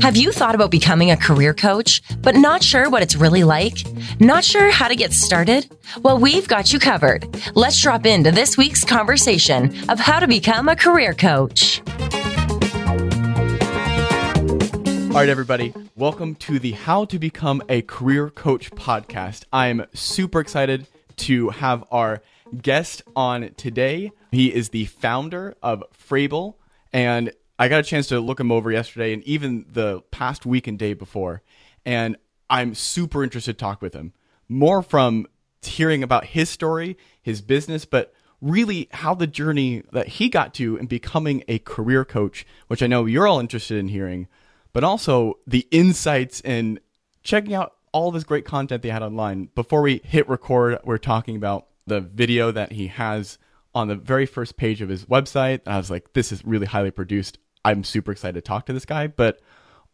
Have you thought about becoming a career coach, but not sure what it's really like? Not sure how to get started? Well, we've got you covered. Let's drop into this week's conversation of how to become a career coach. All right, everybody, welcome to the How to Become a Career Coach podcast. I'm super excited to have our guest on today. He is the founder of Frable, and I got a chance to look him over yesterday and even the past week and day before. And I'm super interested to talk with him. More from hearing about his story, his business, but really how the journey that he got to in becoming a career coach, which I know you're all interested in hearing, but also the insights and checking out all this great content they had online. Before we hit record, we're talking about the video that he has on the very first page of his website. I was like, this is really highly produced. I'm super excited to talk to this guy. But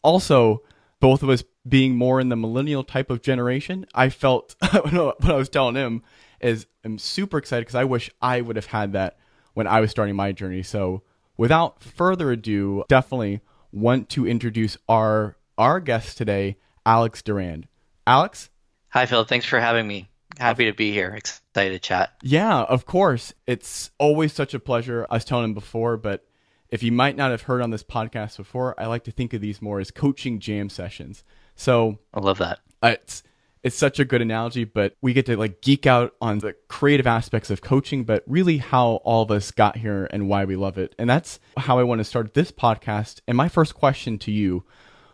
also, both of us being more in the millennial type of generation, I felt what I was telling him is I'm super excited because I wish I would have had that when I was starting my journey. So, without further ado, definitely want to introduce our our guest today, Alex Durand. Alex, hi Phil. Thanks for having me. Happy to be here. Excited to chat. Yeah, of course. It's always such a pleasure. I was telling him before, but if you might not have heard on this podcast before, I like to think of these more as coaching jam sessions. So I love that. Uh, it's it's such a good analogy, but we get to like geek out on the creative aspects of coaching, but really how all of us got here and why we love it. And that's how I want to start this podcast. And my first question to you,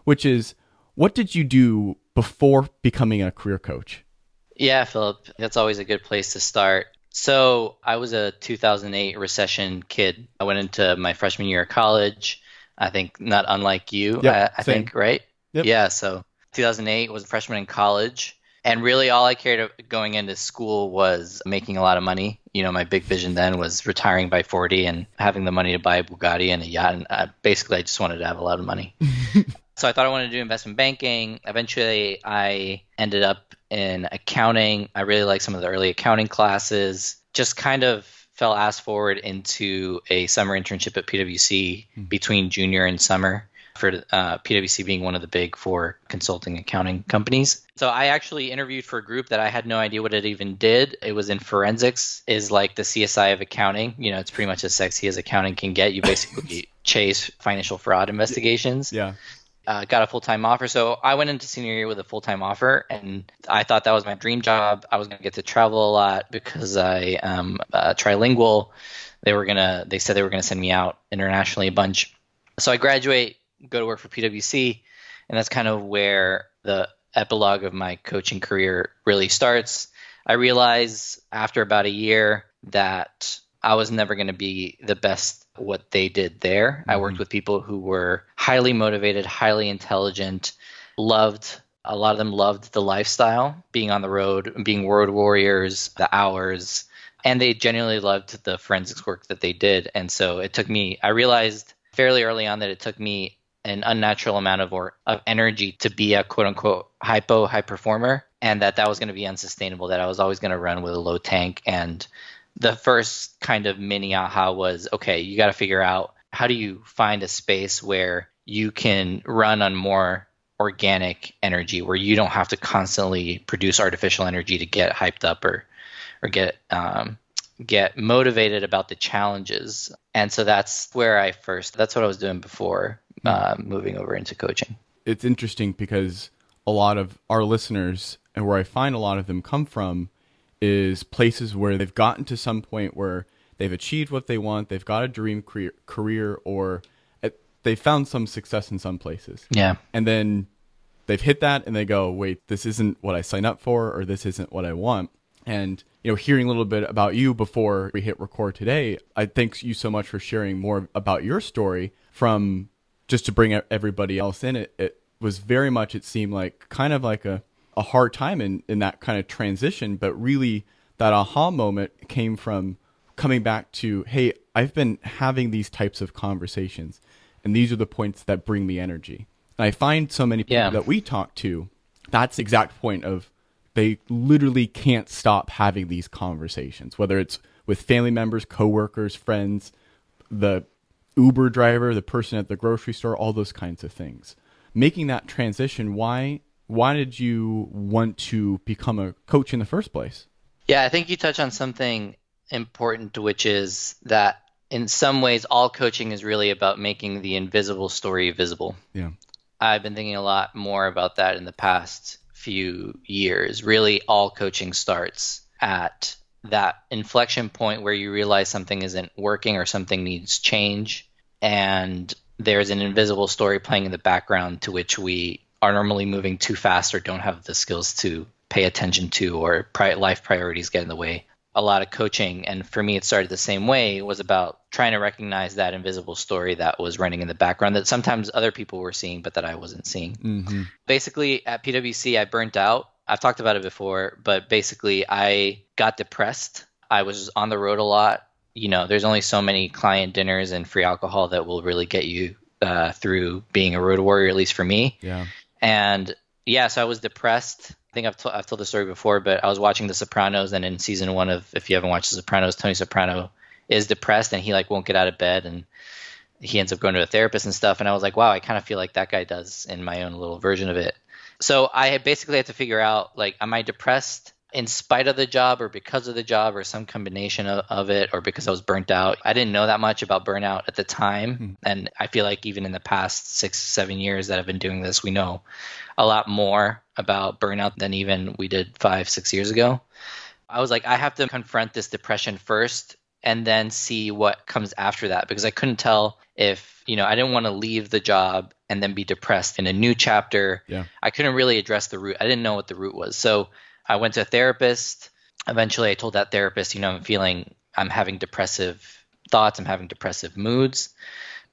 which is what did you do before becoming a career coach? Yeah, Philip, that's always a good place to start. So I was a 2008 recession kid. I went into my freshman year of college. I think not unlike you. Yep, I, I think right. Yep. Yeah. So 2008 was a freshman in college, and really all I cared about going into school was making a lot of money. You know, my big vision then was retiring by 40 and having the money to buy a Bugatti and a yacht. And uh, basically, I just wanted to have a lot of money. so I thought I wanted to do investment banking. Eventually, I ended up in accounting. I really liked some of the early accounting classes. Just kind of fell ass forward into a summer internship at PwC mm-hmm. between junior and summer for uh, PwC being one of the big four consulting accounting companies. So I actually interviewed for a group that I had no idea what it even did. It was in forensics, is like the CSI of accounting. You know, it's pretty much as sexy as accounting can get. You basically chase financial fraud investigations. Yeah uh, got a full time offer. So I went into senior year with a full time offer, and I thought that was my dream job. I was going to get to travel a lot because I am uh, trilingual. They were gonna, they said they were to send me out internationally a bunch. So I graduate, go to work for PwC, and that's kind of where the epilogue of my coaching career really starts. I realize after about a year that I was never going to be the best what they did there. Mm-hmm. I worked with people who were highly motivated, highly intelligent, loved a lot of them loved the lifestyle, being on the road, being road warriors, the hours, and they genuinely loved the forensics work that they did. And so it took me I realized fairly early on that it took me an unnatural amount of or of energy to be a quote unquote hypo high performer and that that was going to be unsustainable that I was always going to run with a low tank and the first kind of mini aha was okay, you got to figure out how do you find a space where you can run on more organic energy, where you don't have to constantly produce artificial energy to get hyped up or or get um, get motivated about the challenges. And so that's where I first. That's what I was doing before uh, moving over into coaching. It's interesting because a lot of our listeners and where I find a lot of them come from is places where they've gotten to some point where they've achieved what they want, they've got a dream career, career or uh, they found some success in some places. Yeah. And then they've hit that and they go, wait, this isn't what I signed up for or this isn't what I want. And, you know, hearing a little bit about you before we hit record today, I thank you so much for sharing more about your story from just to bring everybody else in. It, it was very much, it seemed like kind of like a a hard time in, in that kind of transition, but really that aha moment came from coming back to, hey, I've been having these types of conversations, and these are the points that bring me energy. And I find so many people yeah. that we talk to, that's the exact point of they literally can't stop having these conversations, whether it's with family members, coworkers, friends, the Uber driver, the person at the grocery store, all those kinds of things. Making that transition, why why did you want to become a coach in the first place? Yeah, I think you touch on something important, which is that in some ways, all coaching is really about making the invisible story visible. Yeah. I've been thinking a lot more about that in the past few years. Really, all coaching starts at that inflection point where you realize something isn't working or something needs change. And there's an invisible story playing in the background to which we are normally moving too fast or don't have the skills to pay attention to, or pri- life priorities get in the way. A lot of coaching, and for me, it started the same way, was about trying to recognize that invisible story that was running in the background that sometimes other people were seeing, but that I wasn't seeing. Mm-hmm. Basically, at PwC, I burnt out. I've talked about it before, but basically, I got depressed. I was on the road a lot. You know, there's only so many client dinners and free alcohol that will really get you uh, through being a road warrior, at least for me. Yeah. And yeah, so I was depressed. I think I've, t- I've told the story before, but I was watching The Sopranos, and in season one of, if you haven't watched The Sopranos, Tony Soprano is depressed and he like won't get out of bed and he ends up going to a therapist and stuff. And I was like, wow, I kind of feel like that guy does in my own little version of it. So I basically had to figure out like, am I depressed in spite of the job or because of the job or some combination of, of it or because I was burnt out? I didn't know that much about burnout at the time. Hmm. And I feel like even in the past six, seven years that I've been doing this, we know a lot more about burnout than even we did five, six years ago. I was like, I have to confront this depression first and then see what comes after that because I couldn't tell if, you know, I didn't want to leave the job and then be depressed in a new chapter. Yeah. I couldn't really address the root. I didn't know what the root was. So I went to a therapist. Eventually, I told that therapist, you know, I'm feeling, I'm having depressive thoughts, I'm having depressive moods.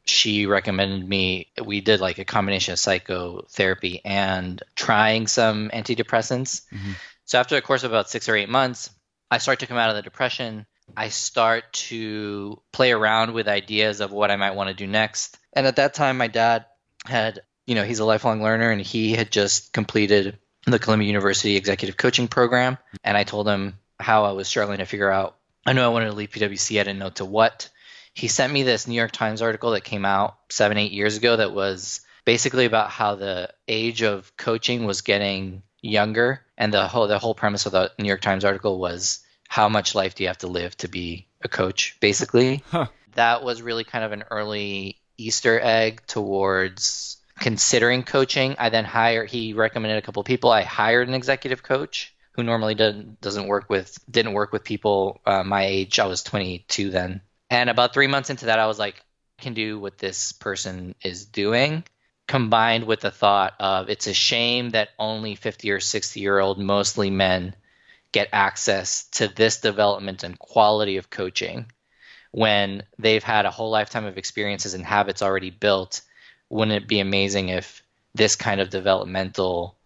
She recommended me, we did like a combination of psychotherapy and trying some antidepressants. Mm-hmm. So after a course of about six or eight months, I start to come out of the depression. I start to play around with ideas of what I might want to do next. And at that time, my dad had, you know, he's a lifelong learner and he had just completed the Columbia University Executive Coaching Program. And I told him how I was struggling to figure out. I knew I wanted to leave PwC. I didn't know to what. He sent me this New York Times article that came out seven, eight years ago that was basically about how the age of coaching was getting younger. And the whole the whole premise of the New York Times article was how much life do you have to live to be a coach, basically. Huh. That was really kind of an early Easter egg towards considering coaching. I then hired, he recommended a couple people. I hired an executive coach who normally doesn't, doesn't work with, didn't work with people uh, my age. I was 22 then. And about three months into that, I was like, I can do what this person is doing combined with the thought of it's a shame that only 50 or 60 year old, mostly men, get access to this development and quality of coaching when they've had a whole lifetime of experiences and habits already built. Wouldn't it be amazing if this kind of developmental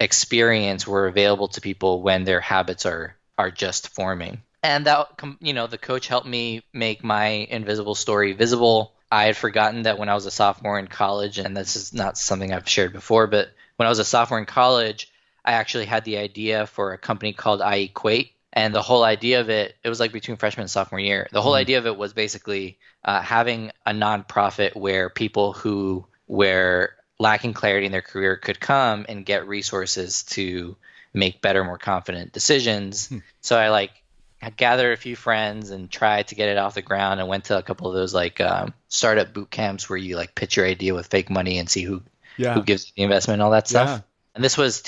experience were available to people when their habits are are just forming? And that you know, the coach helped me make my invisible story visible. I had forgotten that when I was a sophomore in college, and this is not something I've shared before, but when I was a sophomore in college, I actually had the idea for a company called I Equate. And the whole idea of it, it was like between freshman and sophomore year. The whole Mhm. idea of it was basically uh, having a nonprofit where people who were lacking clarity in their career could come and get resources to make better, more confident decisions. Hmm. So I like had gathered a few friends and tried to get it off the ground and went to a couple of those like um, startup boot camps where you like pitch your idea with fake money and see who Yeah. who gives the investment and all that stuff. Yeah. And this was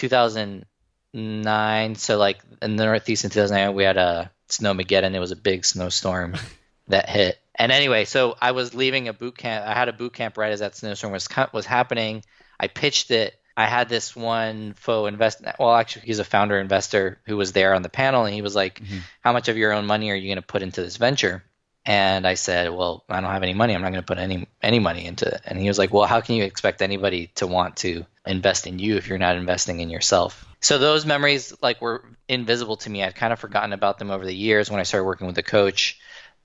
2009. So, like in the Northeast in 2009, we had a snowmageddon. It was a big snowstorm that hit. And anyway, so I was leaving a boot camp. I had a boot camp right as that snowstorm was was happening. I pitched it. I had this one faux invest. Well, actually, he's a founder investor who was there on the panel, and he was like, Mhm. "How much of your own money are you going to put into this venture?" And I said, "Well, I don't have any money. I'm not going to put any any money into it." And he was like, "Well, how can you expect anybody to want to invest in you if you're not investing in yourself?" So those memories like were invisible to me. I'd kind of forgotten about them over the years when I started working with the coach.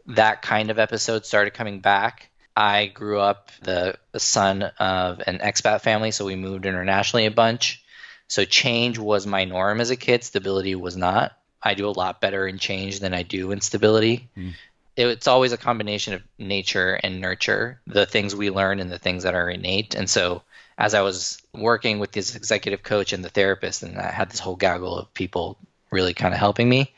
That kind of episode started coming back. I grew up the, son of an expat family, so we moved internationally a bunch. So change was my norm as a kid. Stability was not. I do a lot better in change than I do in stability. Mm. it's always a combination of nature and nurture, the things we learn and the things that are innate. And so as I was working with this executive coach and the therapist, and I had this whole gaggle of people really kind of helping me,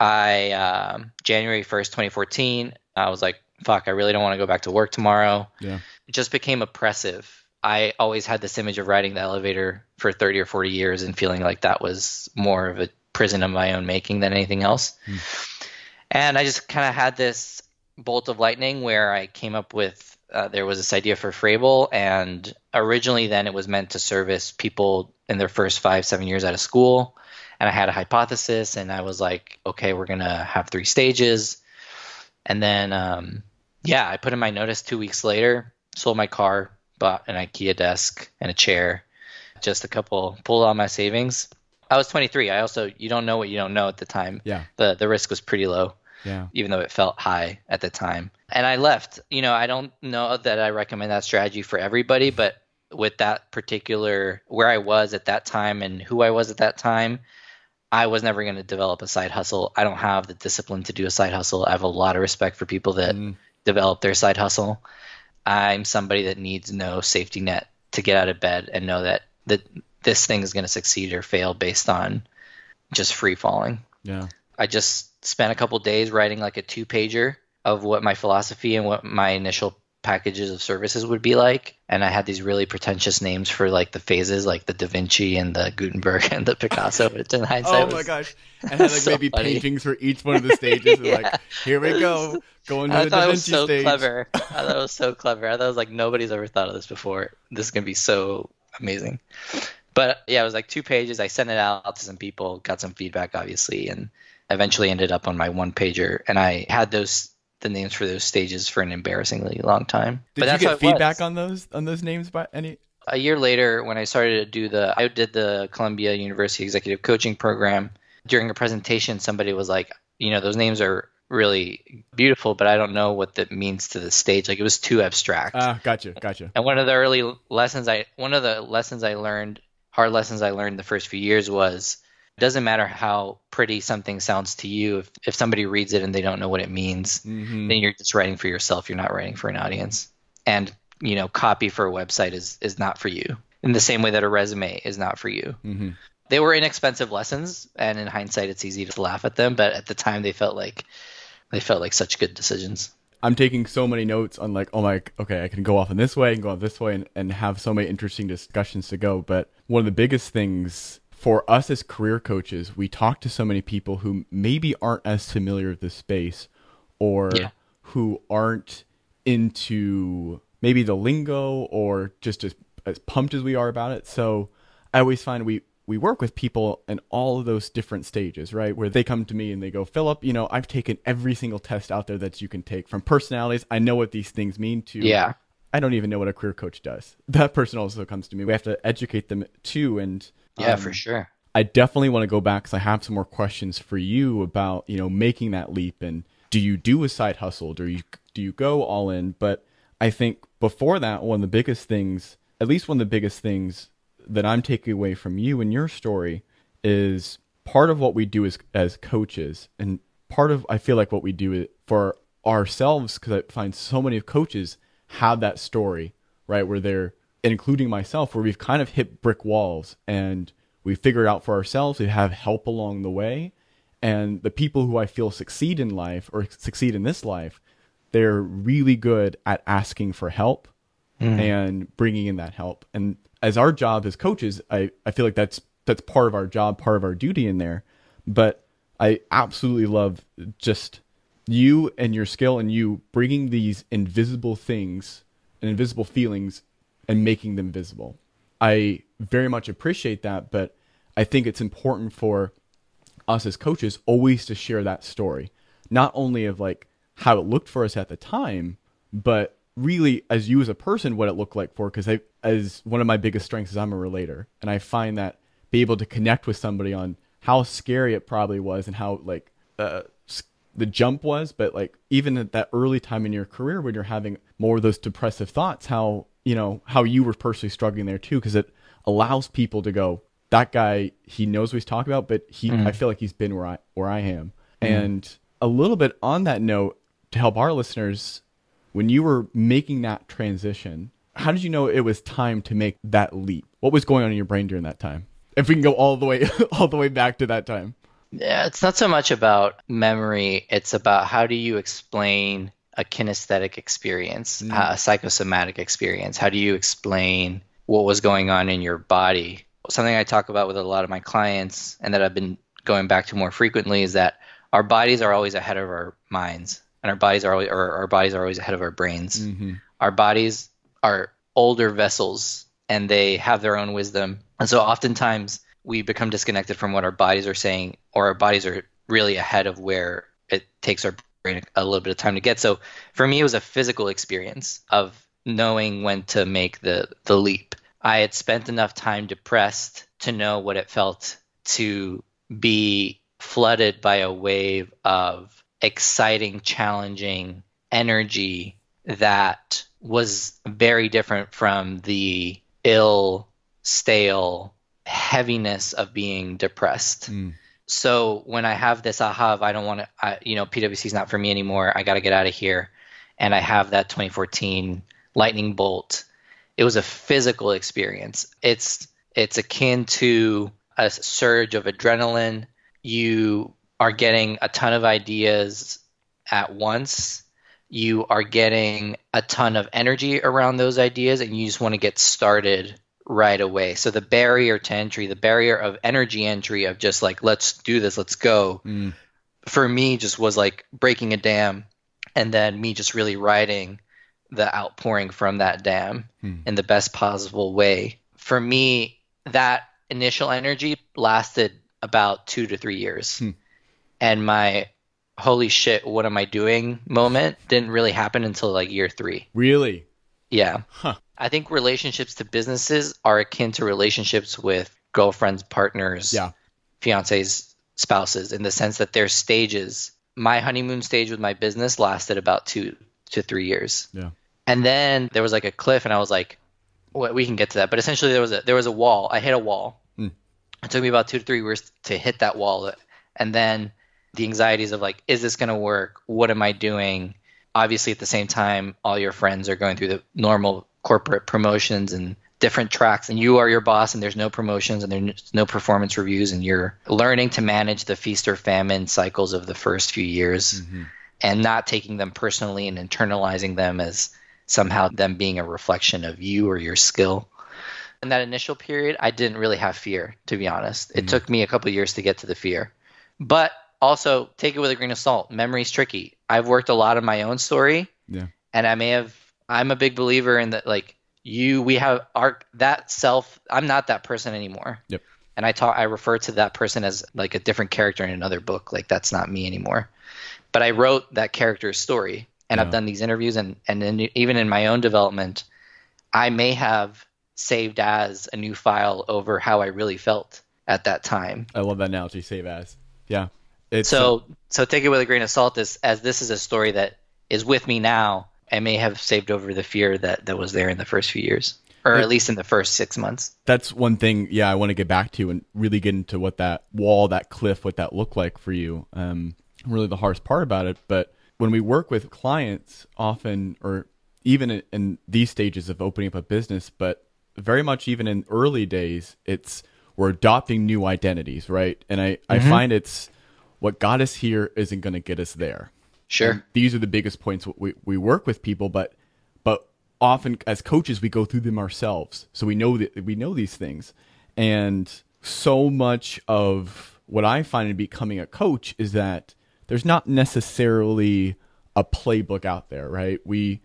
I um, January 1st, 2014, I was like, fuck, I really don't want to go back to work tomorrow. Yeah. It just became oppressive. I always had this image of riding the elevator for 30 or 40 years and feeling like that was more of a prison of my own making than anything else. And I just kind of had this bolt of lightning where I came up with uh, there was this idea for Frable, and originally then it was meant to service people in their first five, seven years out of school. And I had a hypothesis, and I was like, okay, we're gonna have three stages. And then, um, yeah, I put in my notice two weeks later, sold my car, bought an IKEA desk and a chair, just a couple, pulled all my savings. I was 23. I also, you don't know what you don't know at the time. Yeah. The the risk was pretty low Yeah. even though it felt high at the time. And I left. You know, I don't know that I recommend that strategy for everybody, but with that particular where I was at that time and who I was at that time, I was never going to develop a side hustle. I don't have the discipline to do a side hustle. I have a lot of respect for people that Mm. develop their side hustle. I'm somebody that needs no safety net to get out of bed and know that that this thing is going to succeed or fail based on just free falling. Yeah. I just spent a couple days writing like a two pager of what my philosophy and what my initial packages of services would be like. And I had these really pretentious names for like the phases, like the Da Vinci and the Gutenberg and the Picasso. But in hindsight, Oh my was- gosh. And had like so maybe funny. paintings for each one of the stages. Yeah. Like, here we go. Going to I the thought Da it was so stage. clever. I thought it was so clever. I thought it was like nobody's ever thought of this before. This is gonna be so amazing. But yeah, it was like two pages. I sent it out to some people, got some feedback, obviously, and eventually ended up on my one pager. And I had those the names for those stages for an embarrassingly long time. Did but you get feedback on those on those names by any? a year later when I started to do the I did the Columbia University Executive Coaching Program during a presentation somebody was like you know those names are really beautiful but I don't know what that means to the stage like it was too abstract Ah, gotcha, gotcha. and one of the early lessons I one of the lessons I learned hard lessons I learned the first few years was doesn't matter how pretty something sounds to you if if somebody reads it and they don't know what it means hmm then you're just writing for yourself. You're not writing for an audience. And you know, copy for a website is is not for you. In the same way that a resume is not for you. hmm They were inexpensive lessons, and in hindsight, it's easy to laugh at them. But at the time, they felt like they felt like such good decisions. I'm taking so many notes on like, oh my, okay, I can go off in this way, and go off this way, and, and have so many interesting discussions to go. But one of the biggest things for us as career coaches, we talk to so many people who maybe aren't as familiar with the space, or Yeah. who aren't into maybe the lingo, or just as as pumped as we are about it. So I always find we we work with people in all of those different stages, right? Where they come to me and they go, Philip, you know, I've taken every single test out there that you can take from personalities. I know what these things mean to Yeah. I don't even know what a career coach does. That person also comes to me. We have to educate them too. And Yeah, um, for sure. I definitely want to go back because I have some more questions for you about you know making that leap and do you do a side hustle? Do you do you go all in? But I think before that, one of the biggest things, at least one of the biggest things that I'm taking away from you and your story is part of what we do as as coaches and part of I feel like what we do for ourselves because I find so many coaches have that story right where they're including myself where we've kind of hit brick walls and we figure it out for ourselves we have help along the way and the people who I feel succeed in life or succeed in this life they're really good at asking for help mm-hmm. and bringing in that help. And as our job as coaches, I, I feel like that's that's part of our job, part of our duty in there. But I absolutely love just you and your skill and you bringing these invisible things and invisible feelings and making them visible. I very much appreciate that, but I think it's important for us as coaches always to share that story, not only of like how it looked for us at the time, but really as you as a person, what it looked like for. Because I, as one of my biggest strengths is I'm a relator, and I find that be able to connect with somebody on how scary it probably was and how like uh, the jump was, but like even at that early time in your career when you're having more of those depressive thoughts, how you know how you were personally struggling there too, because it allows people to go, that guy he knows what he's talking about, but he mm-hmm. I feel like he's been where I where I am. Mm-hmm. And a little bit on that note, to help our listeners, when you were making that transition, how did you know it was time to make that leap? What was going on in your brain during that time? If we can go all the way all the way back to that time. Yeah, it's not so much about memory, it's about how do you explain a kinesthetic experience, Mm. a psychosomatic experience? How do you explain what was going on in your body? Something I talk about with a lot of my clients and that I've been going back to more frequently is that our bodies are always ahead of our minds and our bodies are always or our bodies are always ahead of our brains. Mm-hmm. Our bodies are older vessels and they have their own wisdom. And so oftentimes we become disconnected from what our bodies are saying or our bodies are really ahead of where it takes our a little bit of time to get. So for me it was a physical experience of knowing when to make the the leap. I had spent enough time depressed to know what it felt to be flooded by a wave of exciting, challenging energy that was very different from the ill, stale heaviness of being depressed. Mm. So when I have this aha of I don't want to, you know, PwC is not for me anymore. I got to get out of here, and I have that 2014 lightning bolt. It was a physical experience. It's it's akin to a surge of adrenaline. You are getting a ton of ideas at once. You are getting a ton of energy around those ideas, and you just want to get started right away. So the barrier to entry, the barrier of energy entry of just like let's do this, let's go, Mm. for me just was like breaking a dam, and then me just really riding the outpouring from that dam Hmm. in the best possible way. For me, that initial energy lasted about two to three years. Hmm. And my holy shit, what am I doing moment didn't really happen until like year three. Really? Yeah. Huh. I think relationships to businesses are akin to relationships with girlfriends, partners, Yeah. fiancés, spouses, in the sense that there's stages. My honeymoon stage with my business lasted about two to three years. Yeah. And then there was like a cliff, and I was like, well, we can get to that. But essentially, there was a there was a wall. I hit a wall. Hmm. It took me about two to three years to hit that wall, and then the anxieties of like, is this going to work? What am I doing? Obviously, at the same time, all your friends are going through the normal corporate promotions and different tracks, and you are your boss, and there's no promotions and there's no performance reviews, and you're learning to manage the feast or famine cycles of the first few years Mhm. and not taking them personally and internalizing them as somehow them being a reflection of you or your skill. In that initial period, I didn't really have fear, to be honest. It Mhm. took me a couple of years to get to the fear. But also, take it with a grain of salt. Memory's tricky. I've worked a lot on my own story, Yeah. and I may have. I'm a big believer in that. Like you, we have our that self. I'm not that person anymore. Yep. And I talk. I refer to that person as like a different character in another book. Like that's not me anymore. But I wrote that character's story, and Yeah. I've done these interviews, and and then even in my own development, I may have saved as a new file over how I really felt at that time. I love that analogy. Save as. Yeah. It's So so take it with a grain of salt. As as this is a story that is with me now, I may have saved over the fear that that was there in the first few years, or at least in the first six months. that's one thing yeah i want to get back to and really get into what that wall that cliff what that looked like for you um really the hardest part about it. But when we work with clients often or even in, in these stages of opening up a business but very much even in early days it's we're adopting new identities right? And i i find it's what got us here isn't going to get us there Sure. and these are the biggest points we, we work with people but but often as coaches we go through them ourselves. So we know that we know these things. And so much of what i find in becoming a coach is that there's not necessarily a playbook out there right? We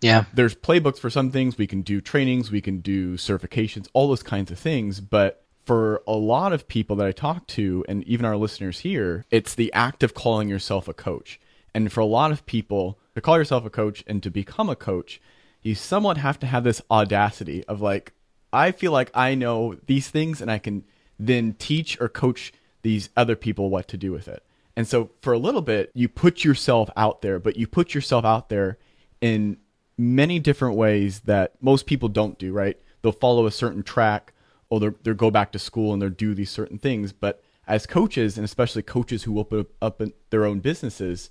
Yeah. there's playbooks for some things. We can do trainings. We can do certifications all those kinds of things. But for a lot of people that i talk to and even our listeners here it's the act of calling yourself a coach and for a lot of people to call yourself a coach and to become a coach you somewhat have to have this audacity of like i feel like i know these things and i can then teach or coach these other people what to do with it and so for a little bit you put yourself out there but you put yourself out there in many different ways that most people don't do, right? They'll follow a certain track or they'll, they'll go back to school and they'll do these certain things. But as coaches, and especially coaches who open up their own businesses,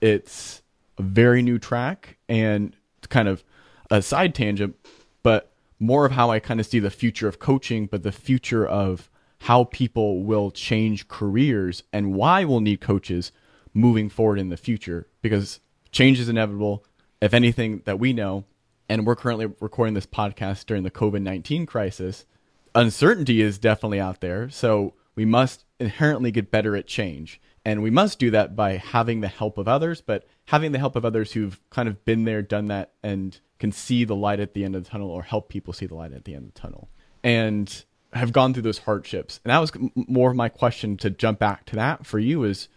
it's a very new track and kind of a side tangent, but more of how I kind of see the future of coaching, but the future of how people will change careers and why we'll need coaches moving forward in the future because change is inevitable. If anything that we know, and we're currently recording this podcast during the COVID 19 crisis, uncertainty is definitely out there. So we must inherently get better at change. And we must do that by having the help of others, but having the help of others who've kind of been there, done that, and can see the light at the end of the tunnel or help people see the light at the end of the tunnel. And have gone through those hardships. And that was more of my question to jump back to that for you is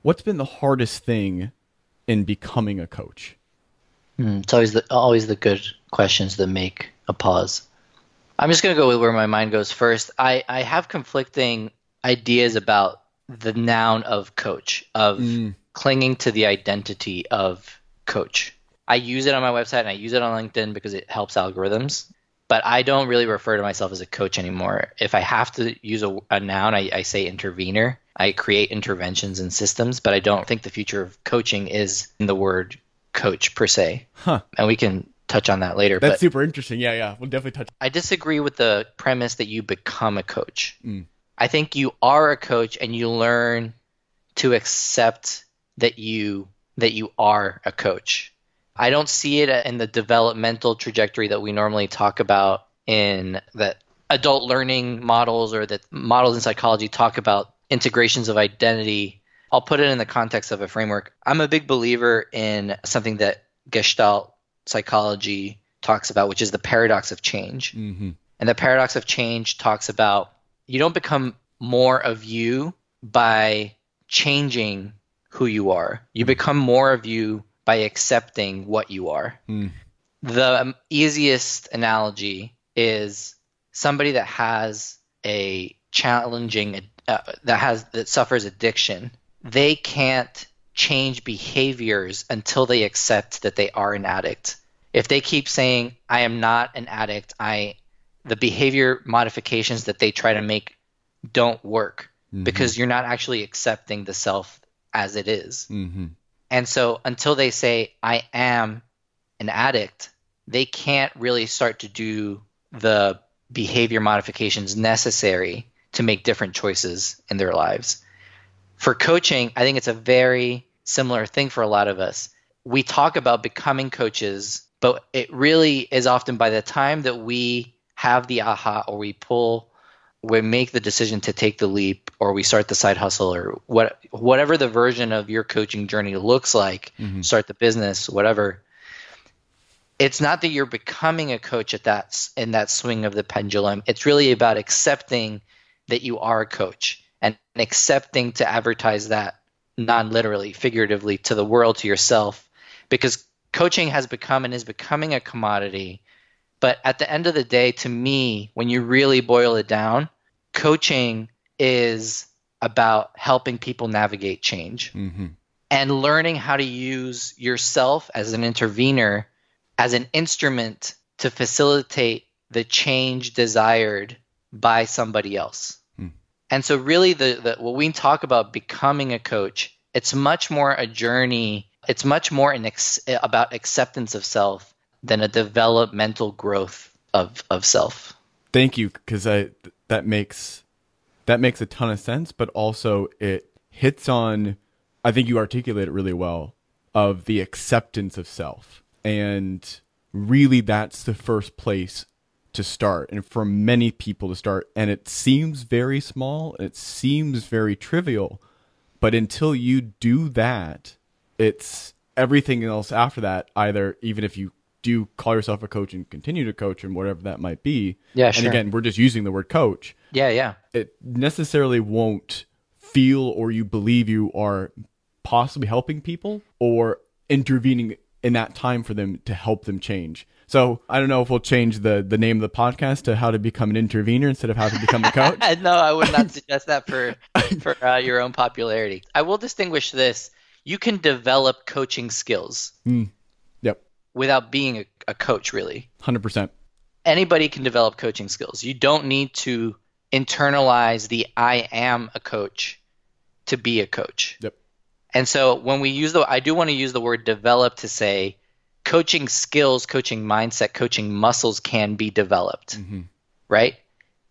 what's been the hardest thing in becoming a coach? Mm, it's always the always the good questions that make a pause. I'm just gonna go with where my mind goes first. I, I have conflicting ideas about the noun of coach, of mm. clinging to the identity of coach. I use it on my website and I use it on LinkedIn because it helps algorithms. But I don't really refer to myself as a coach anymore. If I have to use a, a noun, I, I say intervener. I create interventions and systems, but I don't think the future of coaching is in the word coach per se. Huh. And we can touch on that later. That's super interesting. Yeah, yeah. We'll definitely touch. I disagree with the premise that you become a coach. Mm. I think you are a coach and you learn to accept that you that you are a coach. I don't see it in the developmental trajectory that we normally talk about in that adult learning models or that models in psychology talk about integrations of identity. I'll put it in the context of a framework. I'm a big believer in something that Gestalt psychology talks about, which is the paradox of change. Mm-hmm. And the paradox of change talks about you don't become more of you by changing who you are. You mm. become more of you by accepting what you are. Mm. The easiest analogy is somebody that has a challenging uh, that has that suffers addiction. They can't change behaviors until they accept that they are an addict. If they keep saying I am not an addict, I the behavior modifications that they try to make don't work mm-hmm. because you're not actually accepting the self as it is. Mm-hmm. And so until they say, I am an addict, they can't really start to do the behavior modifications necessary to make different choices in their lives. For coaching, I think it's a very similar thing for a lot of us. We talk about becoming coaches, but it really is often by the time that we have the aha or we pull we make the decision to take the leap or we start the side hustle or what whatever the version of your coaching journey looks like mm-hmm. start the business whatever it's not that you're becoming a coach at that in that swing of the pendulum it's really about accepting that you are a coach and accepting to advertise that non literally figuratively to the world to yourself because coaching has become and is becoming a commodity but at the end of the day, to me, when you really boil it down, coaching is about helping people navigate change mm-hmm. and learning how to use yourself as an intervener, as an instrument to facilitate the change desired by somebody else. Mm. And so, really, the, the what we talk about becoming a coach, it's much more a journey. It's much more an ex- about acceptance of self than a developmental growth of of self. Thank you, because I that makes that makes a ton of sense, but also it hits on. I think you articulate it really well of the acceptance of self, and really that's the first place to start, and for many people to start. And it seems very small, it seems very trivial, but until you do that, it's everything else after that. Either even if you do call yourself a coach and continue to coach and whatever that might be. Yeah, sure. And again, we're just using the word coach. Yeah, yeah. It necessarily won't feel or you believe you are possibly helping people or intervening in that time for them to help them change. So I don't know if we'll change the the name of the podcast to how to become an intervener instead of how to become a coach. no, I would not suggest that for for uh, your own popularity. I will distinguish this. You can develop coaching skills. Mm without being a, a coach, really. 100%. Anybody can develop coaching skills. You don't need to internalize the I am a coach to be a coach. Yep. And so when we use the, I do want to use the word develop to say coaching skills, coaching mindset, coaching muscles can be developed, mm-hmm. right?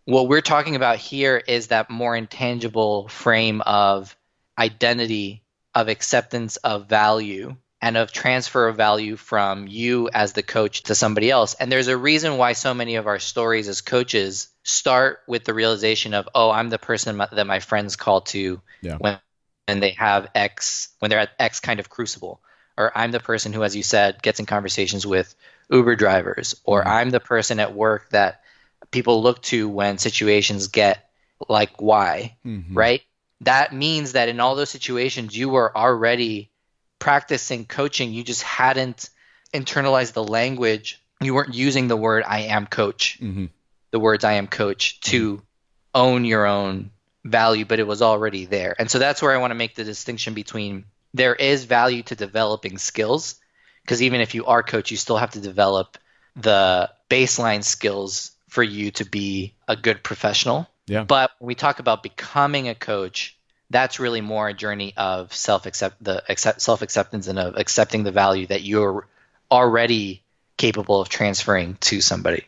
What we're talking about here is that more intangible frame of identity, of acceptance of value, and of transfer of value from you as the coach to somebody else. And there's a reason why so many of our stories as coaches start with the realization of, oh, I'm the person that my friends call to yeah. when and they have X when they're at X kind of crucible. Or I'm the person who, as you said, gets in conversations with Uber drivers. Or mm-hmm. I'm the person at work that people look to when situations get like Y, mm-hmm. right? That means that in all those situations, you were already practicing coaching. You just hadn't internalized the language. You weren't using the word I am coach, mm-hmm. the words I am coach to mm-hmm. own your own value, but it was already there. And so that's where I want to make the distinction between there is value to developing skills, because even if you are coach, you still have to develop the baseline skills for you to be a good professional. Yeah. But when we talk about becoming a coach, that's really more a journey of self accept the accept, self acceptance and of accepting the value that you're already capable of transferring to somebody.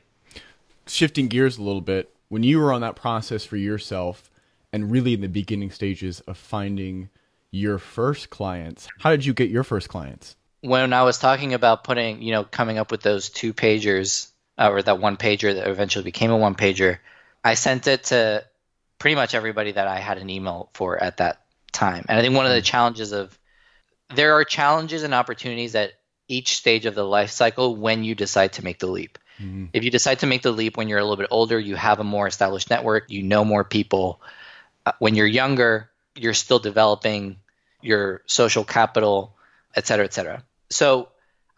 Shifting gears a little bit, when you were on that process for yourself, and really in the beginning stages of finding your first clients. How did you get your first clients? When I was talking about putting, you know, coming up with those two pagers uh, or that one pager that eventually became a one pager, I sent it to pretty much everybody that I had an email for at that time. And I think one of the challenges of there are challenges and opportunities at each stage of the life cycle when you decide to make the leap. Mm-hmm. If you decide to make the leap when you're a little bit older, you have a more established network, you know more people, uh, when you're younger, you're still developing your social capital, et cetera, et cetera. So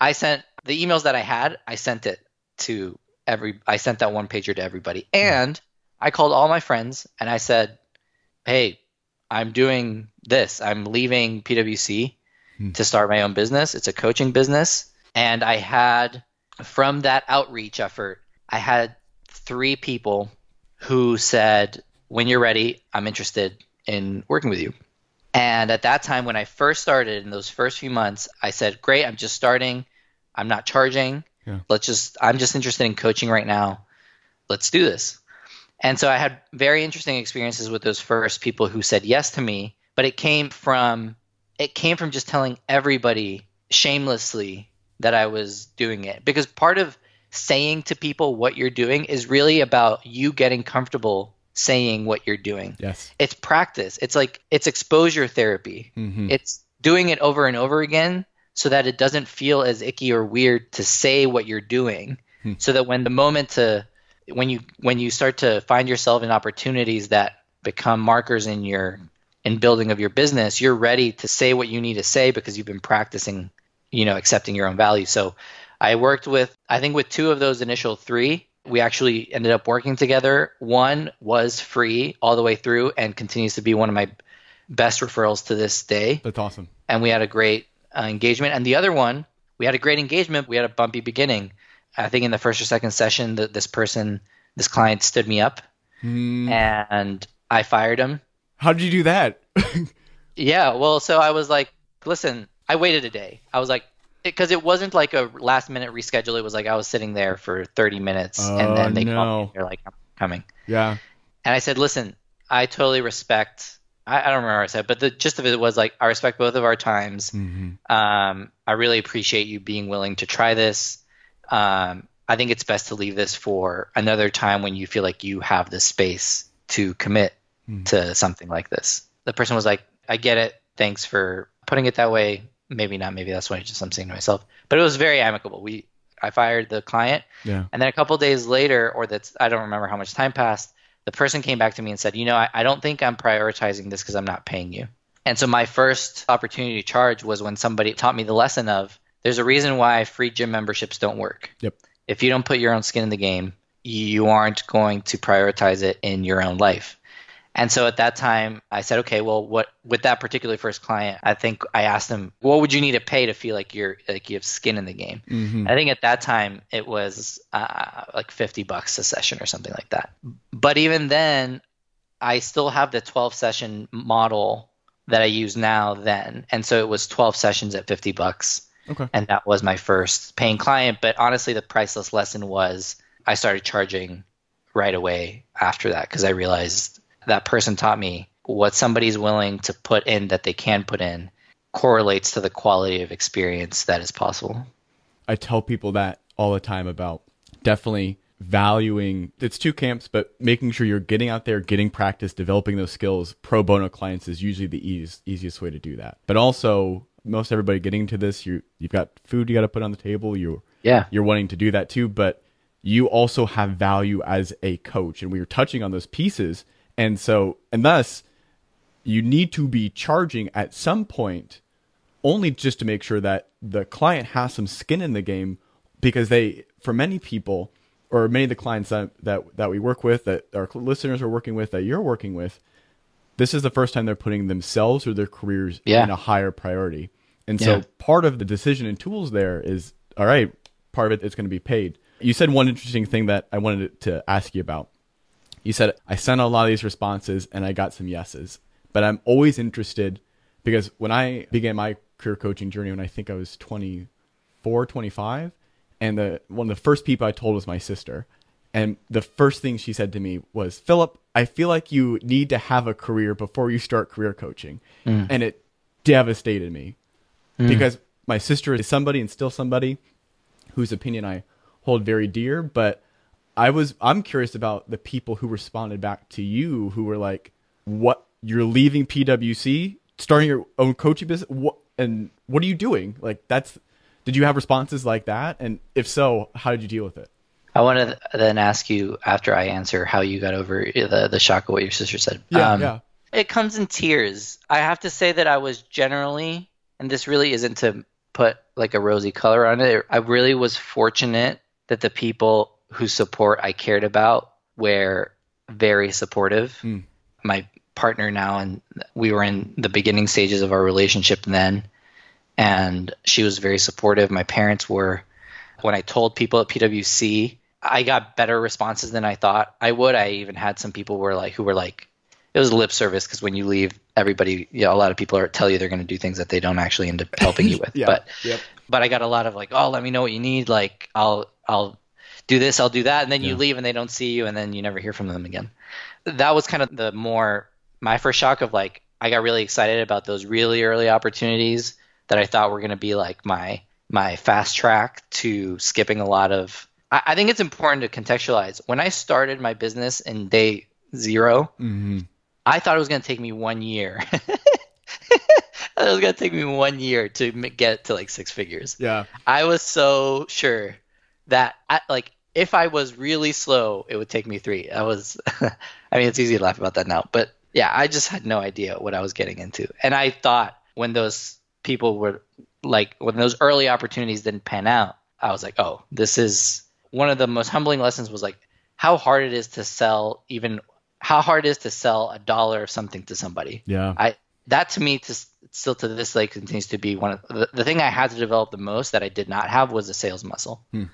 I sent the emails that I had, I sent it to every, I sent that one pager to everybody. And I called all my friends and I said, hey, I'm doing this. I'm leaving PwC hmm. to start my own business. It's a coaching business. And I had, from that outreach effort, I had three people who said, when you're ready, I'm interested in working with you. And at that time, when I first started in those first few months, I said, Great, I'm just starting. I'm not charging. Yeah. Let's just, I'm just interested in coaching right now. Let's do this. And so I had very interesting experiences with those first people who said yes to me, but it came from, it came from just telling everybody shamelessly that I was doing it. Because part of saying to people what you're doing is really about you getting comfortable saying what you're doing. Yes. It's practice. It's like it's exposure therapy. Mm-hmm. It's doing it over and over again so that it doesn't feel as icky or weird to say what you're doing. Hmm. So that when the moment to when you when you start to find yourself in opportunities that become markers in your in building of your business, you're ready to say what you need to say because you've been practicing, you know, accepting your own value. So I worked with I think with two of those initial 3 we actually ended up working together. One was free all the way through and continues to be one of my best referrals to this day. That's awesome. And we had a great uh, engagement. And the other one, we had a great engagement. We had a bumpy beginning. I think in the first or second session, that this person, this client stood me up mm. and I fired him. How did you do that? yeah. Well, so I was like, listen, I waited a day. I was like, because it, it, wasn't like a last minute reschedule. It was like I was sitting there for 30 minutes oh, and then they no. called me. They're like, I'm coming. Yeah. And I said, listen, I totally respect. I, I don't remember what I said, but the gist of it was like, I respect both of our times. Mm-hmm. Um, I really appreciate you being willing to try this. Um, I think it's best to leave this for another time when you feel like you have the space to commit mm-hmm. to something like this. The person was like, I get it. Thanks for putting it that way maybe not. Maybe that's what I just I'm saying to myself. But it was very amicable. We I fired the client, yeah. and then a couple days later, or that's I don't remember how much time passed. The person came back to me and said, you know, I, I don't think I'm prioritizing this because I'm not paying you. And so my first opportunity to charge was when somebody taught me the lesson of there's a reason why free gym memberships don't work. Yep. If you don't put your own skin in the game, you aren't going to prioritize it in your own life. And so at that time, I said, okay, well, what with that particular first client, I think I asked them, what would you need to pay to feel like you're like you have skin in the game? Mm-hmm. I think at that time it was uh, like fifty bucks a session or something like that. But even then, I still have the twelve session model that I use now then. And so it was 12 sessions at 50 bucks. Okay. And that was my first paying client. But honestly, the priceless lesson was I started charging right away after that because I realized that person taught me what somebody's willing to put in that they can put in correlates to the quality of experience that is possible. I tell people that all the time about definitely valuing it's two camps but making sure you're getting out there getting practice developing those skills pro bono clients is usually the easiest, easiest way to do that but also most everybody getting into this you you've got food you got to put on the table you yeah. you're wanting to do that too but you also have value as a coach. And we were touching on those pieces. And so and thus you need to be charging at some point only just to make sure that the client has some skin in the game because they for many people or many of the clients that, that, that we work with, that our listeners are working with, that you're working with, this is the first time they're putting themselves or their careers yeah. in a higher priority. And so part of the decision and tools there is, all right, part of it is going to be paid. You said one interesting thing that I wanted to ask you about. You said, I sent a lot of these responses and I got some yeses, but I'm always interested because when I began my career coaching journey, when I think I was 24, 25, and the one of the first people I told was my sister. And the first thing she said to me was, Philip, I feel like you need to have a career before you start career coaching. Mm. And it devastated me mm. because my sister is somebody and still somebody whose opinion I hold very dear. But I was, I'm curious about the people who responded back to you who were like, what, you're leaving PWC, starting your own coaching business? What, and what are you doing? Like, that's, did you have responses like that? And if so, how did you deal with it? I want to then ask you after I answer how you got over the the shock of what your sister said. Um, Yeah, yeah. It comes in tears. I have to say that I was generally, and this really isn't to put like a rosy color on it. I really was fortunate that the people whose support I cared about were very supportive. Mm. My partner now, and we were in the beginning stages of our relationship then, and she was very supportive. My parents were. When I told people at PwC, I got better responses than I thought I would. I even had some people were like who were like, it was lip service because when you leave, everybody, you know, a lot of people are tell you they're going to do things that they don't actually end up helping you with. Yeah. But Yep. but I got a lot of like, oh, let me know what you need. Like I'll I'll do this, I'll do that, and then you leave and they don't see you, and then you never hear from them again. That was kind of the more my first shock of like I got really excited about those really early opportunities that I thought were going to be like my my fast track to skipping a lot of. I, I think it's important to contextualize. When I started my business in day zero, hmm I thought it was going to take me one year. it was going to take me one year to get to like six figures. Yeah. I was so sure that I, like if I was really slow, it would take me three. I was, I mean, it's easy to laugh about that now, but yeah, I just had no idea what I was getting into, and I thought when those people were like when those early opportunities didn't pan out, I was like, oh, this is one of the most humbling lessons was like how hard it is to sell even how hard it is to sell a dollar of something to somebody. Yeah. I that to me to still to this day continues to be one of the, the thing I had to develop the most that I did not have was a sales muscle. Hmm.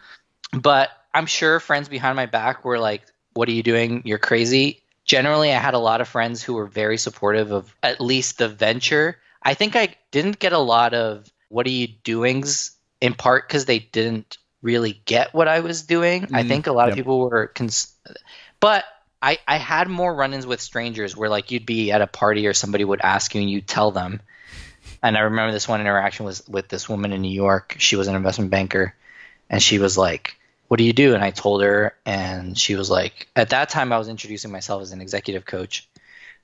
But I'm sure friends behind my back were like, "What are you doing? You're crazy." Generally, I had a lot of friends who were very supportive of at least the venture. I think I didn't get a lot of "What are you doing's" in part because they didn't really get what I was doing. I Mhm. think a lot Yep. of people were, cons- but I, I had more run-ins with strangers where like you'd be at a party or somebody would ask you and you tell them. And I remember this one interaction was with this woman in New York. She was an investment banker, and she was like, "What do you do?" And I told her, and she was like, at that time I was introducing myself as an executive coach,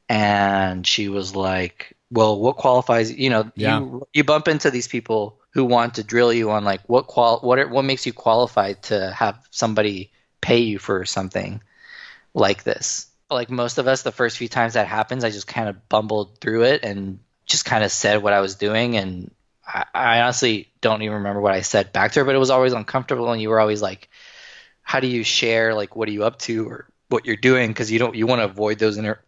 and she was like, "Well, what qualifies? You know, Yeah. you you bump into these people who want to drill you on like what qual what are, what makes you qualified to have somebody pay you for something." like this. Like most of us, the first few times that happens, I just kind of bumbled through it and just kind of said what I was doing. And I, I honestly don't even remember what I said back to her, but it was always uncomfortable. And you were always like, how do you share, like, what are you up to or what you're doing? Because you don't, you want to avoid those inner,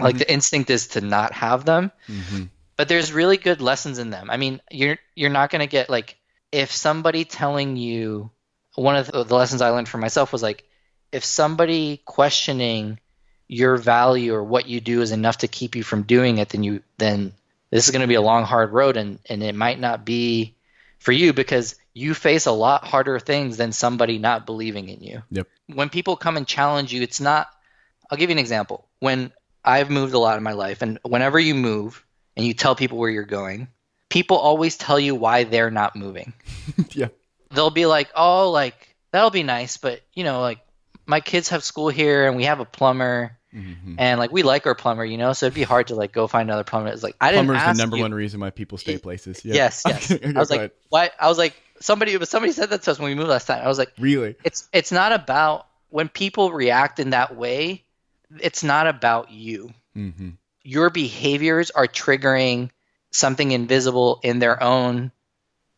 like, Mhm. the instinct is to not have them hmm but there's really good lessons in them. I mean, you're you're not going to get like if somebody telling you one of the, the lessons I learned for myself was like if somebody questioning your value or what you do is enough to keep you from doing it, then you then this is going to be a long, hard road, and and it might not be for you because you face a lot harder things than somebody not believing in you. Yep. When people come and challenge you, it's not. I'll give you an example. When I've moved a lot in my life, and whenever you move and you tell people where you're going, people always tell you why they're not moving. yeah. They'll be like, "Oh, like that'll be nice, but you know, like my kids have school here and we have a plumber." Mm-hmm. And like we like our plumber, you know, so it'd be hard to like go find another plumber. It's like I didn't Plumber's the number you. one reason why people stay places. Yeah. Yes, yes. Okay, I was like, what? I was like, somebody, but somebody said that to us when we moved last time. I was like, really? it's it's not about when people react in that way. It's not about you. Mm-hmm. Your behaviors are triggering something invisible in their own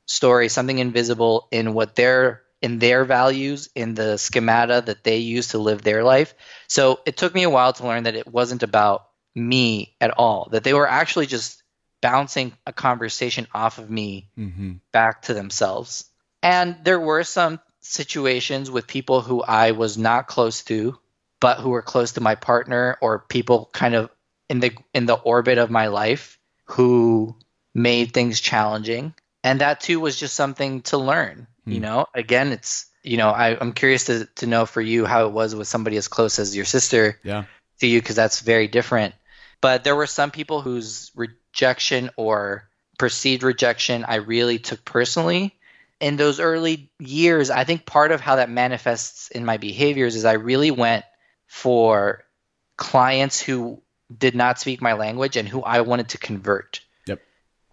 story, something invisible in what their in their values, in the schemata that they use to live their life. So it took me a while to learn that it wasn't about me at all. That they were actually just bouncing a conversation off of me Mm-hmm. back to themselves. And there were some situations with people who I was not close to, but who were close to my partner or people kind of in the in the orbit of my life who made things challenging. And that too was just something to learn. You Hmm. know, again, it's you know, I, I'm curious to, to know for you how it was with somebody as close as your sister Yeah. to you because that's very different. But there were some people whose rejection or perceived rejection I really took personally. In those early years, I think part of how that manifests in my behaviors is I really went for clients who did not speak my language and who I wanted to convert. Yep.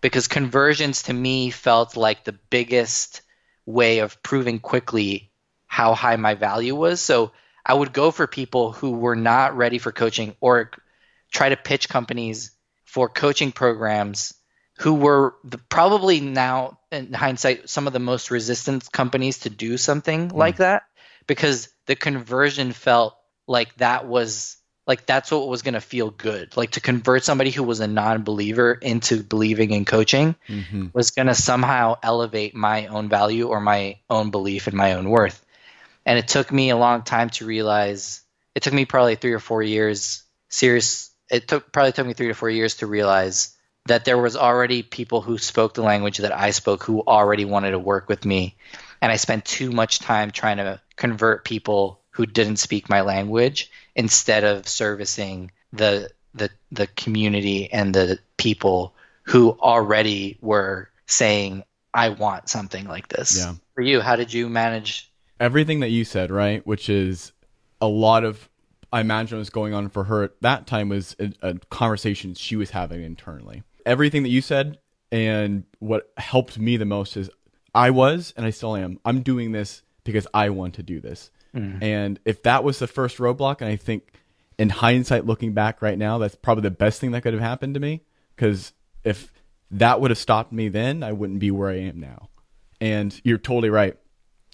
Because conversions to me felt like the biggest way of proving quickly how high my value was. So I would go for people who were not ready for coaching or try to pitch companies for coaching programs who were the, probably now in hindsight some of the most resistant companies to do something mm. like that because the conversion felt like that was like that's what was going to feel good like to convert somebody who was a non-believer into believing in coaching Mm-hmm. was going to somehow elevate my own value or my own belief in my own worth. And it took me a long time to realize. It took me probably three or four years. Serious. It took probably took me three to four years to realize that there was already people who spoke the language that I spoke who already wanted to work with me, and I spent too much time trying to convert people who didn't speak my language instead of servicing the the the community and the people who already were saying I want something like this. Yeah. For you, how did you manage? Everything that you said, right? Which is a lot of, I imagine, was going on for her at that time was a, a conversation she was having internally. Everything that you said and what helped me the most is I was, and I still am, I'm doing this because I want to do this. Mm. And if that was the first roadblock, and I think in hindsight, looking back right now, that's probably the best thing that could have happened to me. Because if that would have stopped me then, I wouldn't be where I am now. And you're totally right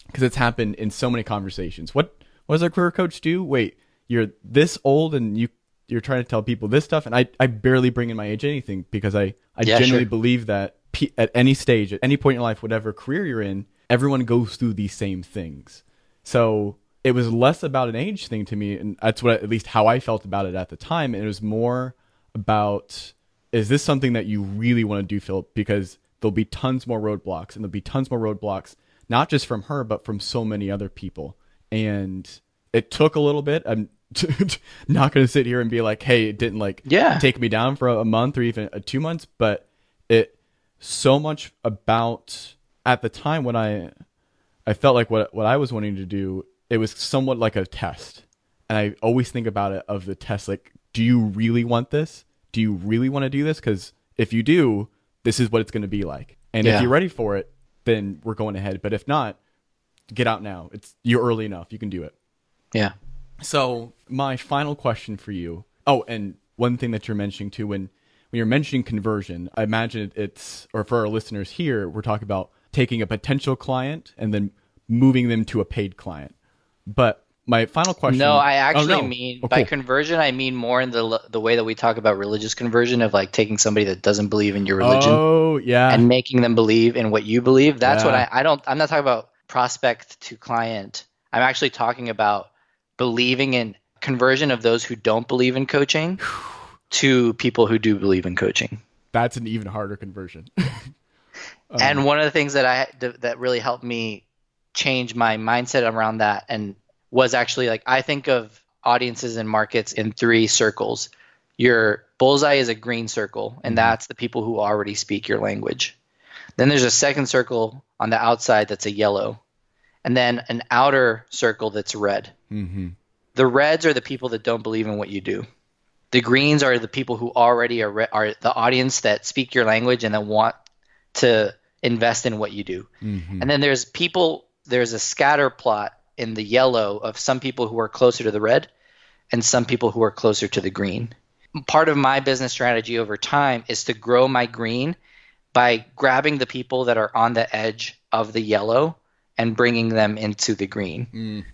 because it's happened in so many conversations. What what does a career coach do? Wait, you're this old and you you're trying to tell people this stuff, and I, I barely bring in my age anything because I I Yeah, genuinely sure. believe that at any stage, at any point in your life, whatever career you're in, everyone goes through these same things. So it was less about an age thing to me, and that's what at least how I felt about it at the time. And it was more about is this something that you really want to do, Philip? Because there'll be tons more roadblocks, and there'll be tons more roadblocks, not just from her, but from so many other people. And it took a little bit. I'm not going to sit here and be like, hey, it didn't like Yeah. take me down for a month or even uh, two months, but it so much about at the time when I I felt like what what I was wanting to do, it was somewhat like a test. And I always think about it of the test like do you really want this? Do you really want to do this cuz if you do, this is what it's going to be like. And Yeah. if you're ready for it, then we're going ahead. But if not, get out now. It's you're early enough. You can do it. Yeah. So my final question for you. Oh, and one thing that you're mentioning too, when when you're mentioning conversion, I imagine it's or for our listeners here, we're talking about taking a potential client and then moving them to a paid client. But my final question. No, I Oh, actually no. mean Oh, by cool. conversion, I mean more in the the way that we talk about religious conversion of like taking somebody that doesn't believe in your religion Oh yeah. and making them believe in what you believe. That's what I, I don't. I'm not talking about prospect to client. I'm actually talking about believing in conversion of those who don't believe in coaching to people who do believe in coaching. That's an even harder conversion. Um, and one of the things that I that really helped me change my mindset around that and was actually like I think of audiences and markets in three circles. Your bullseye is a green circle, and mm-hmm. that's the people who already speak your language. Then there's a second circle on the outside that's a yellow, and then an outer circle that's red. Mm-hmm. The reds are the people that don't believe in what you do. The greens are the people who already are, re- are the audience that speak your language and that want to invest in what you do. Mm-hmm. And then there's people, there's a scatter plot in the yellow of some people who are closer to the red and some people who are closer to the green. Part of my business strategy over time is to grow my green by grabbing the people that are on the edge of the yellow and bringing them into the green. Mm.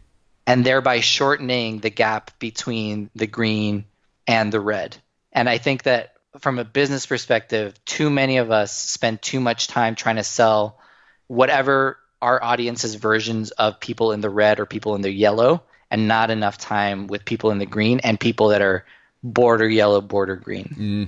And thereby shortening the gap between the green and the red. And I think that from a business perspective, too many of us spend too much time trying to sell whatever our audience's versions of people in the red or people in the yellow, and not enough time with people in the green and people that are border yellow, border green. Mm.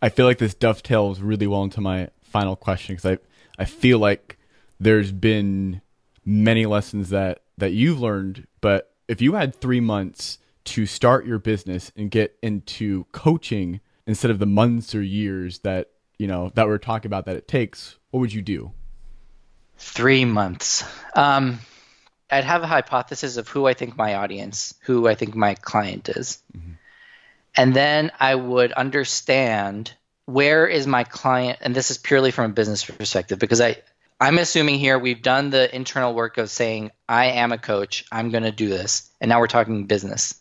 I feel like this dovetails really well into my final question because I I feel like there's been many lessons that that you've learned, but if you had three months to start your business and get into coaching instead of the months or years that you know that we're talking about that it takes what would you do three months. Um, i'd have a hypothesis of who i think my audience who i think my client is. Mm-hmm. and then i would understand where is my client and this is purely from a business perspective because i i'm assuming here we've done the internal work of saying i am a coach. I'm going to do this. And now we're talking business.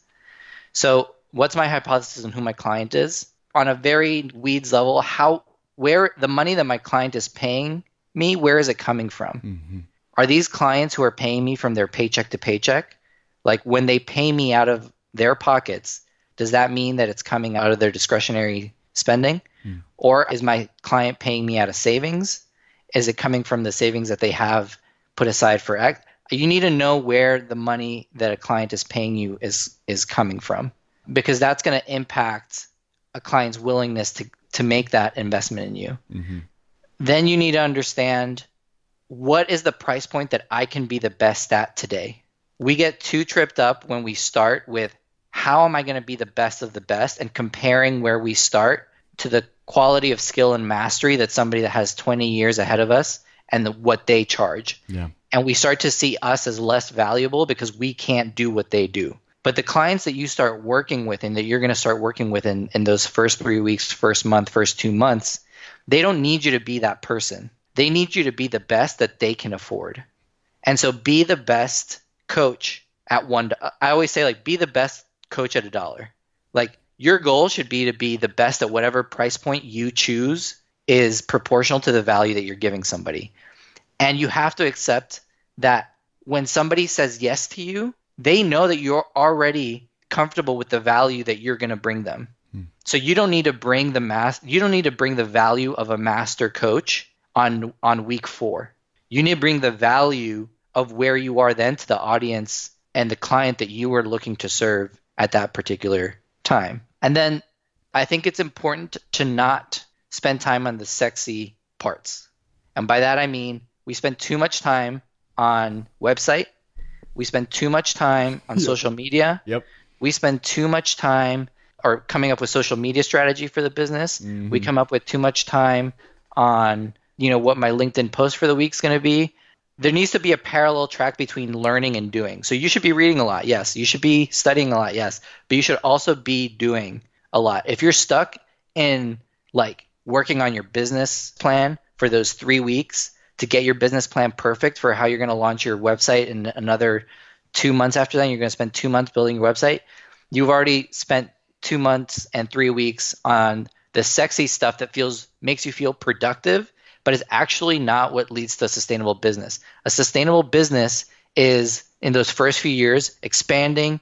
So what's my hypothesis on who my client is? On a very weeds level how where the money that my client is paying me where is it coming from mm-hmm. are these clients who are paying me from their paycheck to paycheck like when they pay me out of their pockets does that mean that it's coming out of their discretionary spending mm. or is my client paying me out of savings is it coming from the savings that they have put aside for X? you need to know where the money that a client is paying you is is coming from because that's going to impact a client's willingness to to make that investment in you. Mm-hmm. Then you need to understand what is the price point that I can be the best at today. We get too tripped up when we start with how am I going to be the best of the best and comparing where we start to the quality of skill and mastery that somebody that has 20 years ahead of us and the, what they charge. Yeah. And we start to see us as less valuable because we can't do what they do. But the clients that you start working with and that you're going to start working with in, in those first three weeks, first month, first two months, they don't need you to be that person. They need you to be the best that they can afford. And so be the best coach at one. I always say, like, be the best coach at a dollar. Like, your goal should be to be the best at whatever price point you choose is proportional to the value that you're giving somebody. And you have to accept that when somebody says yes to you, they know that you're already comfortable with the value that you're going to bring them. Hmm. So you don't need to bring the mass you don't need to bring the value of a master coach on on week 4. You need to bring the value of where you are then to the audience and the client that you are looking to serve at that particular time. And then I think it's important to not spend time on the sexy parts. And by that I mean we spend too much time on website we spend too much time on social media. Yep. We spend too much time or coming up with social media strategy for the business. Mm-hmm. We come up with too much time on, you know, what my LinkedIn post for the week is going to be. There needs to be a parallel track between learning and doing. So you should be reading a lot, yes. You should be studying a lot, yes. But you should also be doing a lot. If you're stuck in like working on your business plan for those 3 weeks, to get your business plan perfect for how you're going to launch your website in another two months after that. You're going to spend two months building your website. You've already spent two months and three weeks on the sexy stuff that feels makes you feel productive, but is actually not what leads to a sustainable business. A sustainable business is in those first few years expanding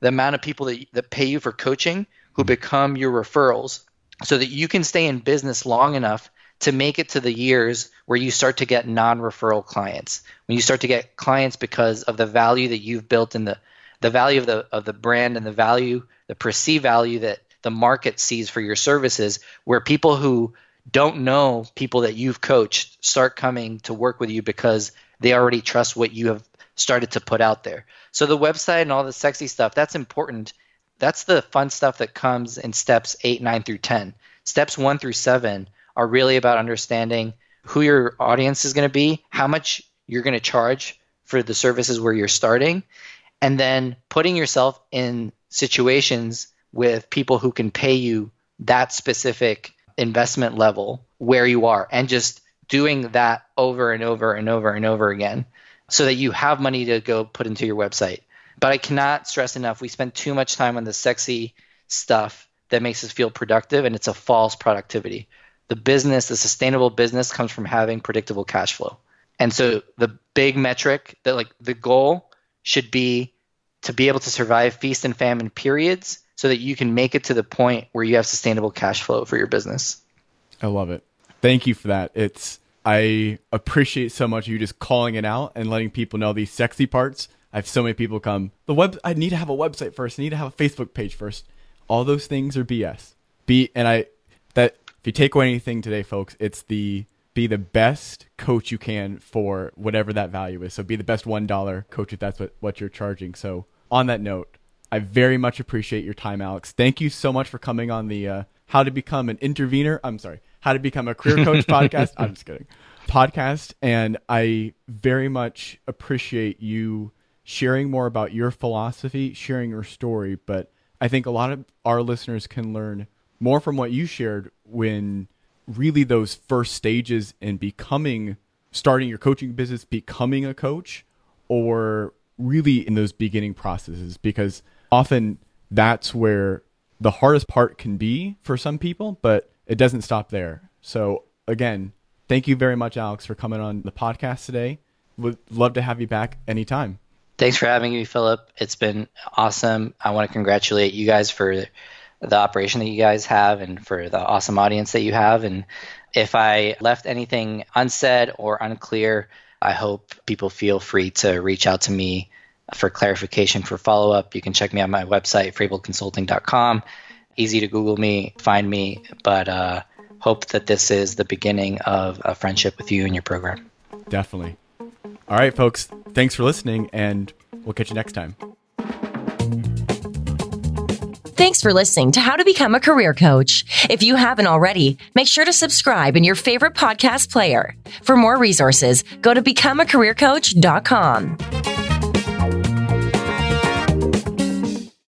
the amount of people that, that pay you for coaching who mm-hmm. become your referrals so that you can stay in business long enough to make it to the years where you start to get non-referral clients when you start to get clients because of the value that you've built in the the value of the of the brand and the value the perceived value that the market sees for your services where people who don't know people that you've coached start coming to work with you because they already trust what you have started to put out there. So the website and all the sexy stuff, that's important. That's the fun stuff that comes in steps 8, 9 through 10. Steps 1 through 7 are really about understanding who your audience is going to be, how much you're going to charge for the services where you're starting, and then putting yourself in situations with people who can pay you that specific investment level where you are and just doing that over and over and over and over again so that you have money to go put into your website. But I cannot stress enough, we spend too much time on the sexy stuff that makes us feel productive, and it's a false productivity. The business, the sustainable business, comes from having predictable cash flow. And so the big metric that like the goal should be to be able to survive feast and famine periods so that you can make it to the point where you have sustainable cash flow for your business. I love it. Thank you for that. It's I appreciate so much you just calling it out and letting people know these sexy parts. I have so many people come, the web I need to have a website first. I need to have a Facebook page first. All those things are BS. Be and I that if you take away anything today, folks, it's the be the best coach you can for whatever that value is. So be the best one dollar coach if that's what, what you're charging. So on that note, I very much appreciate your time, Alex. Thank you so much for coming on the uh, How to Become an Intervener. I'm sorry, How to Become a Career Coach podcast. I'm just kidding. Podcast, and I very much appreciate you sharing more about your philosophy, sharing your story. But I think a lot of our listeners can learn more from what you shared when really those first stages in becoming, starting your coaching business, becoming a coach, or really in those beginning processes because often that's where the hardest part can be for some people, but it doesn't stop there. So, again, thank you very much, Alex, for coming on the podcast today. Would love to have you back anytime. Thanks for having me, Philip. It's been awesome. I want to congratulate you guys for the operation that you guys have and for the awesome audience that you have. And if I left anything unsaid or unclear, I hope people feel free to reach out to me for clarification for follow up. You can check me on my website, frableconsulting.com. Easy to Google me, find me, but uh, hope that this is the beginning of a friendship with you and your program. Definitely. All right, folks. Thanks for listening, and we'll catch you next time. Thanks for listening to How to Become a Career Coach. If you haven't already, make sure to subscribe in your favorite podcast player. For more resources, go to becomeacareercoach.com.